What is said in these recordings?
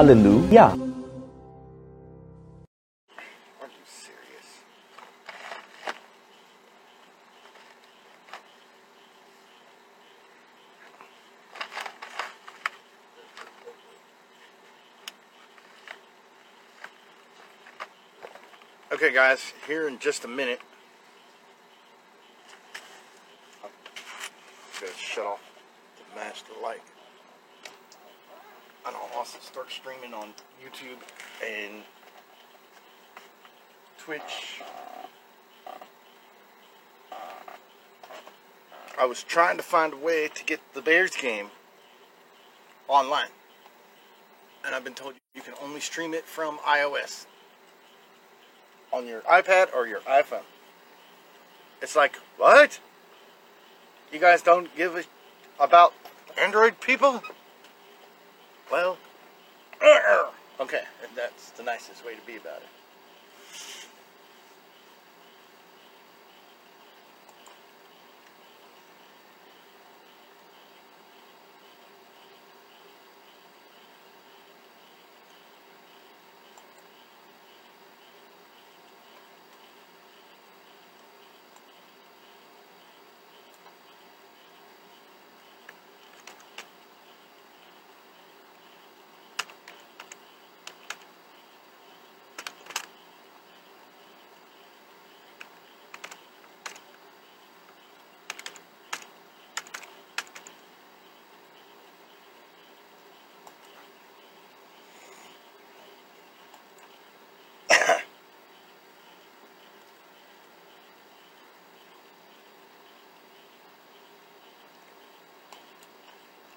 Hallelujah. Aren't you serious? Okay, guys, here in just a minute. I'm gonna shut off the master light. Start streaming on YouTube and Twitch. I was trying to find a way to get the Bears game online. And I've been told you can only stream it from iOS on your iPad or your iPhone. It's like, what? You guys don't give a about Android people? Well, okay, that's the nicest way to be about it.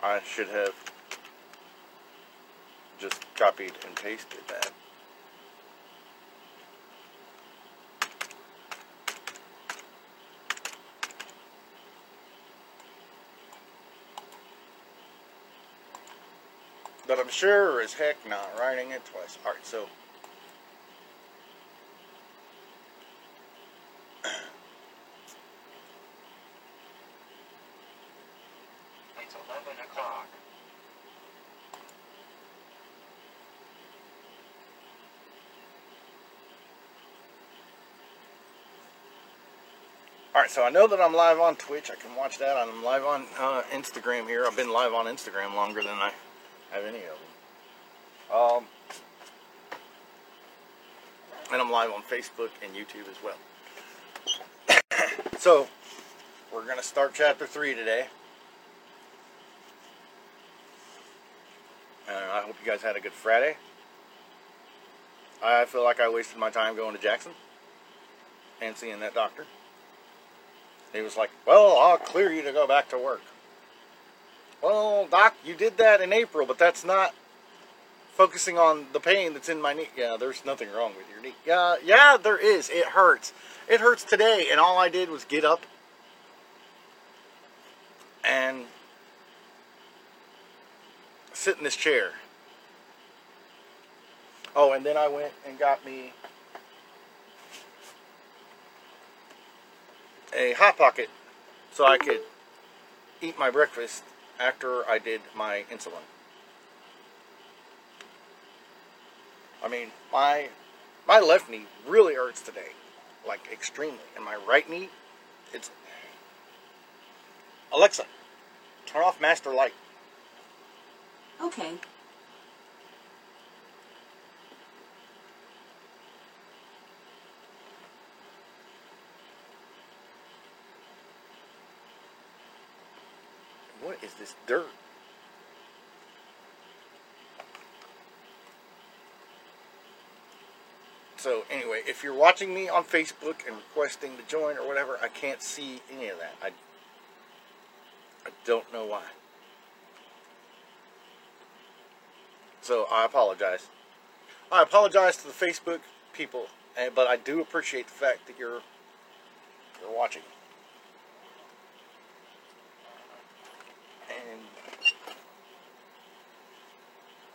I should have just copied and pasted that. But I'm sure as heck not writing it twice. Alright, so Alright, so I know that I'm live on Twitch. I can watch that. I'm live on uh, Instagram here. I've been live on Instagram longer than I have any of them. Um, and I'm live on Facebook and YouTube as well. so, we're going to start chapter 3 today. I hope you guys had a good Friday. I feel like I wasted my time going to Jackson and seeing that doctor. He was like, Well, I'll clear you to go back to work. Well, Doc, you did that in April, but that's not focusing on the pain that's in my knee. Yeah, there's nothing wrong with your knee. Yeah, yeah, there is. It hurts. It hurts today, and all I did was get up and sit in this chair. Oh, and then I went and got me a hot pocket so I could eat my breakfast after I did my insulin. I mean, my my left knee really hurts today, like extremely, and my right knee, it's Alexa, Turn off master light. Okay. What is this dirt? So anyway, if you're watching me on Facebook and requesting to join or whatever, I can't see any of that. I I don't know why. So I apologize. I apologize to the Facebook people, eh, but I do appreciate the fact that you're you're watching. And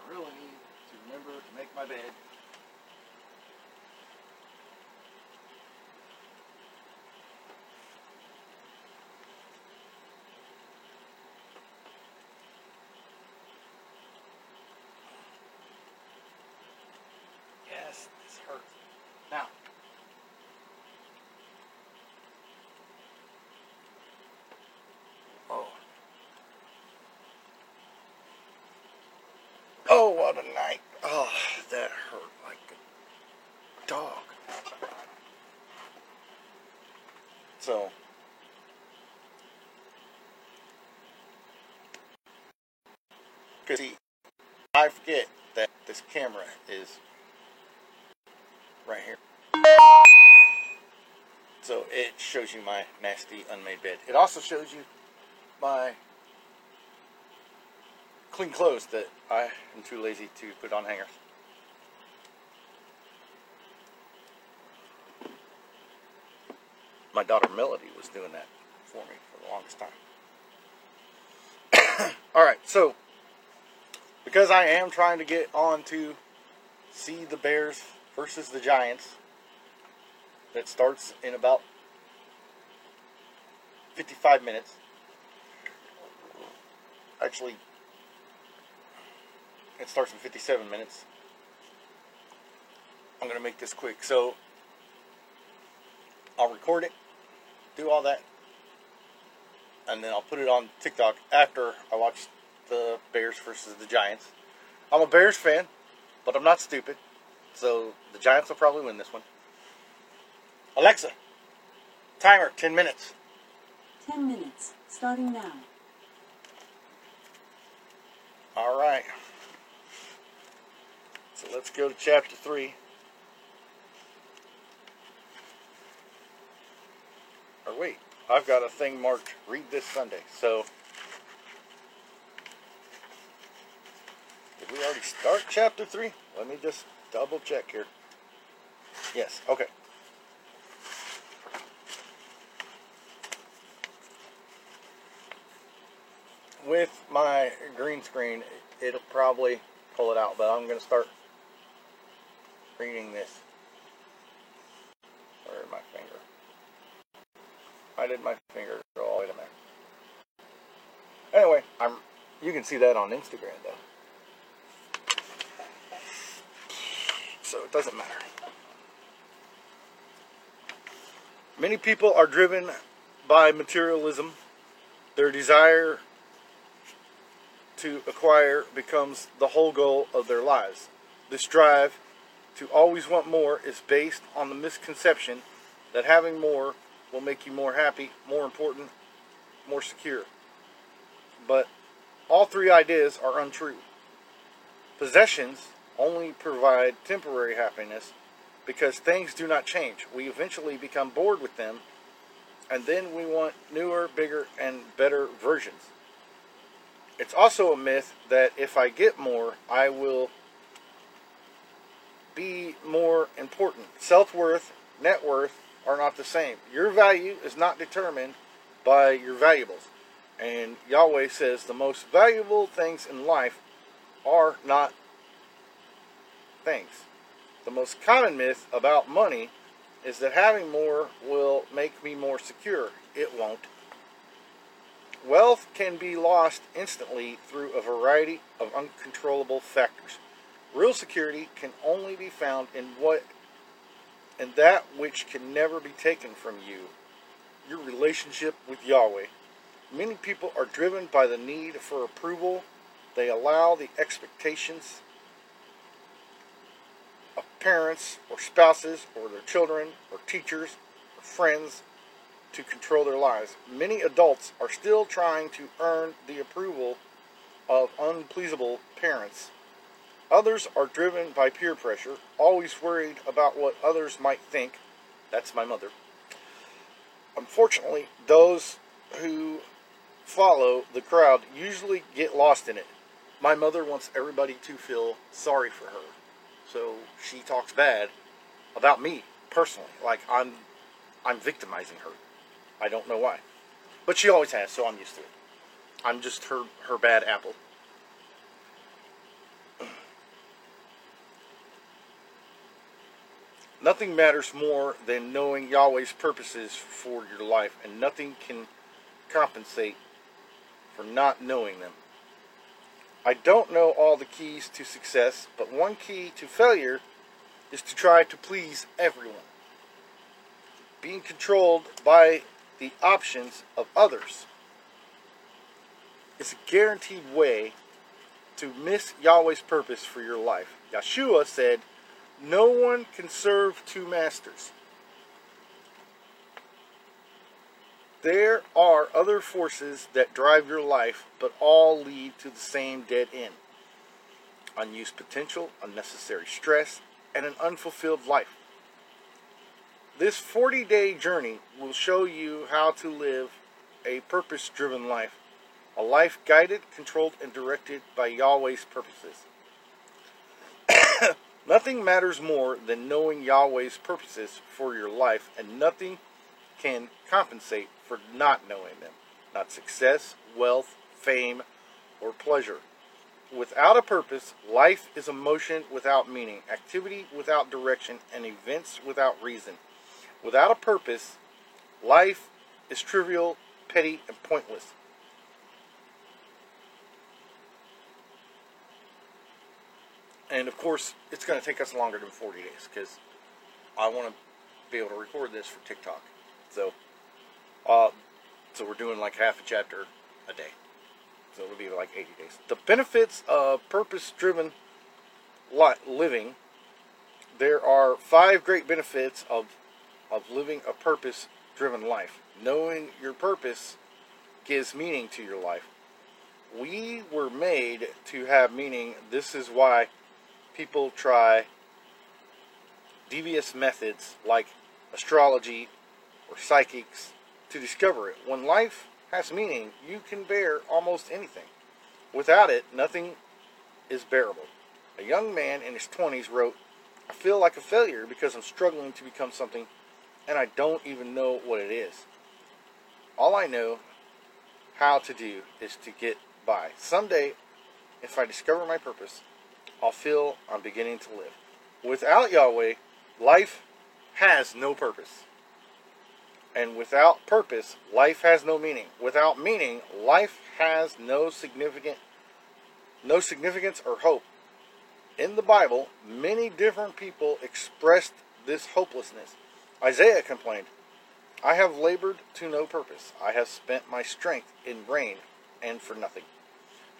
I really need to remember to make my bed. Yes, this hurts. Now, oh, oh, what a night! Oh, that hurt like a dog. So. Because I forget that this camera is right here. So it shows you my nasty unmade bed. It also shows you my clean clothes that I am too lazy to put on hangers. My daughter Melody was doing that for me for the longest time. All right, so because I am trying to get on to see the Bears versus the Giants, that starts in about 55 minutes. Actually, it starts in 57 minutes. I'm going to make this quick. So, I'll record it, do all that, and then I'll put it on TikTok after I watch the Bears versus the Giants. I'm a Bears fan, but I'm not stupid. So, the Giants will probably win this one. Alexa, timer 10 minutes. 10 minutes, starting now. All right. So let's go to chapter 3. Or wait, I've got a thing marked read this Sunday. So did we already start chapter 3? Let me just double check here. Yes, okay. with my green screen, it'll probably pull it out, but I'm going to start reading this. Where my finger? I did my finger go all the way in there. Anyway, I'm. You can see that on Instagram though, so it doesn't matter. Many people are driven by materialism. Their desire to acquire becomes the whole goal of their lives. This drive to always want more is based on the misconception that having more will make you more happy, more important, more secure. But all three ideas are untrue. Possessions only provide temporary happiness because things do not change. We eventually become bored with them and then we want newer, bigger, and better versions. It's also a myth that if I get more, I will be more important. Self worth, net worth are not the same. Your value is not determined by your valuables. And Yahweh says the most valuable things in life are not things. The most common myth about money is that having more will make me more secure. It won't. Wealth can be lost instantly through a variety of uncontrollable factors. Real security can only be found in what in that which can never be taken from you. Your relationship with Yahweh. Many people are driven by the need for approval. They allow the expectations of parents or spouses or their children or teachers or friends to control their lives. Many adults are still trying to earn the approval of unpleasable parents. Others are driven by peer pressure, always worried about what others might think. That's my mother. Unfortunately, those who follow the crowd usually get lost in it. My mother wants everybody to feel sorry for her. So she talks bad about me personally, like I'm I'm victimizing her. I don't know why. But she always has, so I'm used to it. I'm just her her bad apple. Nothing matters more than knowing Yahweh's purposes for your life, and nothing can compensate for not knowing them. I don't know all the keys to success, but one key to failure is to try to please everyone. Being controlled by the options of others is a guaranteed way to miss Yahweh's purpose for your life. Yeshua said, No one can serve two masters. There are other forces that drive your life, but all lead to the same dead end unused potential, unnecessary stress, and an unfulfilled life. This 40 day journey will show you how to live a purpose driven life, a life guided, controlled, and directed by Yahweh's purposes. Nothing matters more than knowing Yahweh's purposes for your life, and nothing can compensate for not knowing them. Not success, wealth, fame, or pleasure. Without a purpose, life is a motion without meaning, activity without direction, and events without reason. Without a purpose, life is trivial, petty, and pointless. And of course, it's going to take us longer than 40 days because I want to be able to record this for TikTok. So, uh, so we're doing like half a chapter a day. So it'll be like 80 days. The benefits of purpose-driven li- living. There are five great benefits of of living a purpose-driven life. Knowing your purpose gives meaning to your life. We were made to have meaning. This is why people try devious methods like astrology or psychics to discover it. When life has meaning, you can bear almost anything. Without it, nothing is bearable. A young man in his 20s wrote, I feel like a failure because I'm struggling to become something and I don't even know what it is. All I know how to do is to get by. Someday, if I discover my purpose, I'll feel I'm beginning to live. Without Yahweh, life has no purpose. And without purpose, life has no meaning. Without meaning, life has no significant no significance or hope. In the Bible, many different people expressed this hopelessness. Isaiah complained, I have labored to no purpose. I have spent my strength in rain and for nothing.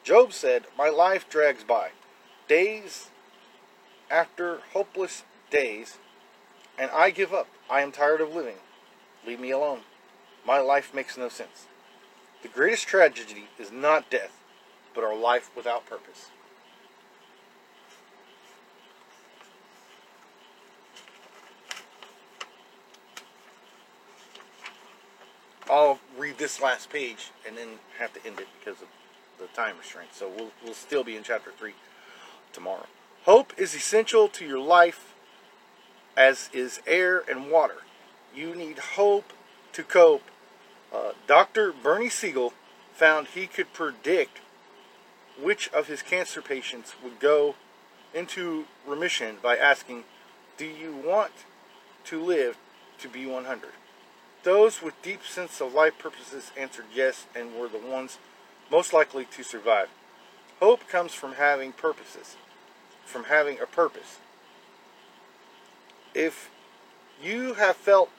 Job said, My life drags by. Days after hopeless days, and I give up. I am tired of living. Leave me alone. My life makes no sense. The greatest tragedy is not death, but our life without purpose. I'll read this last page and then have to end it because of the time restraint. So we'll, we'll still be in chapter 3 tomorrow. Hope is essential to your life as is air and water. You need hope to cope. Uh, Dr. Bernie Siegel found he could predict which of his cancer patients would go into remission by asking, Do you want to live to be 100? Those with deep sense of life purposes answered yes and were the ones most likely to survive. Hope comes from having purposes, from having a purpose. If you have felt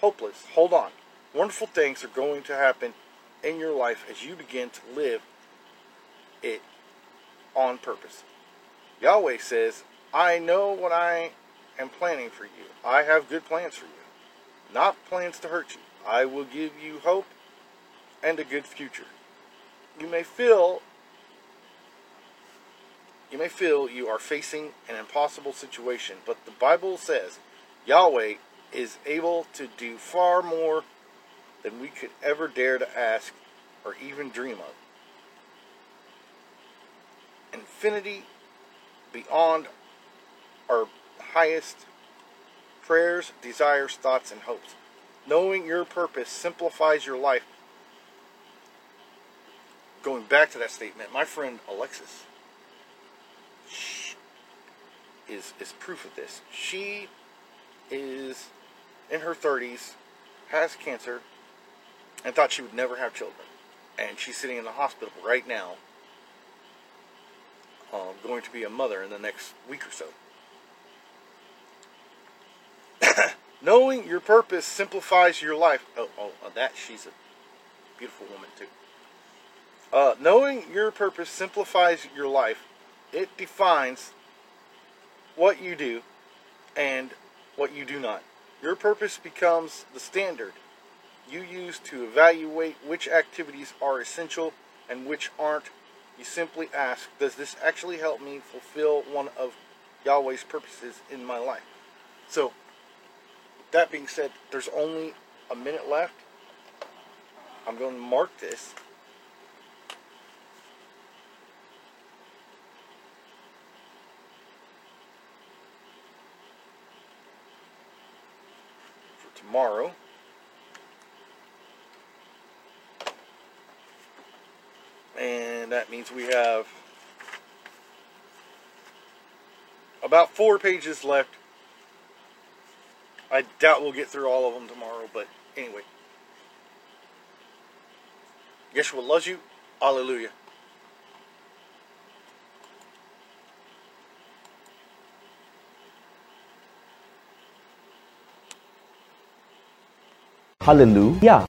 hopeless, hold on. Wonderful things are going to happen in your life as you begin to live it on purpose. Yahweh says, I know what I am planning for you. I have good plans for you, not plans to hurt you. I will give you hope and a good future. You may feel you may feel you are facing an impossible situation, but the Bible says Yahweh is able to do far more than we could ever dare to ask or even dream of. Infinity beyond our highest prayers, desires, thoughts, and hopes. Knowing your purpose simplifies your life. Going back to that statement, my friend Alexis is is proof of this. She is in her 30s, has cancer, and thought she would never have children. And she's sitting in the hospital right now, uh, going to be a mother in the next week or so. Knowing your purpose simplifies your life. Oh, oh, uh, that she's a beautiful woman too. Uh, knowing your purpose simplifies your life. It defines what you do and what you do not. Your purpose becomes the standard you use to evaluate which activities are essential and which aren't. You simply ask, Does this actually help me fulfill one of Yahweh's purposes in my life? So, that being said, there's only a minute left. I'm going to mark this. For tomorrow. And that means we have about four pages left. I doubt we'll get through all of them tomorrow, but anyway. Yeshua loves you. Hallelujah. Hallelujah.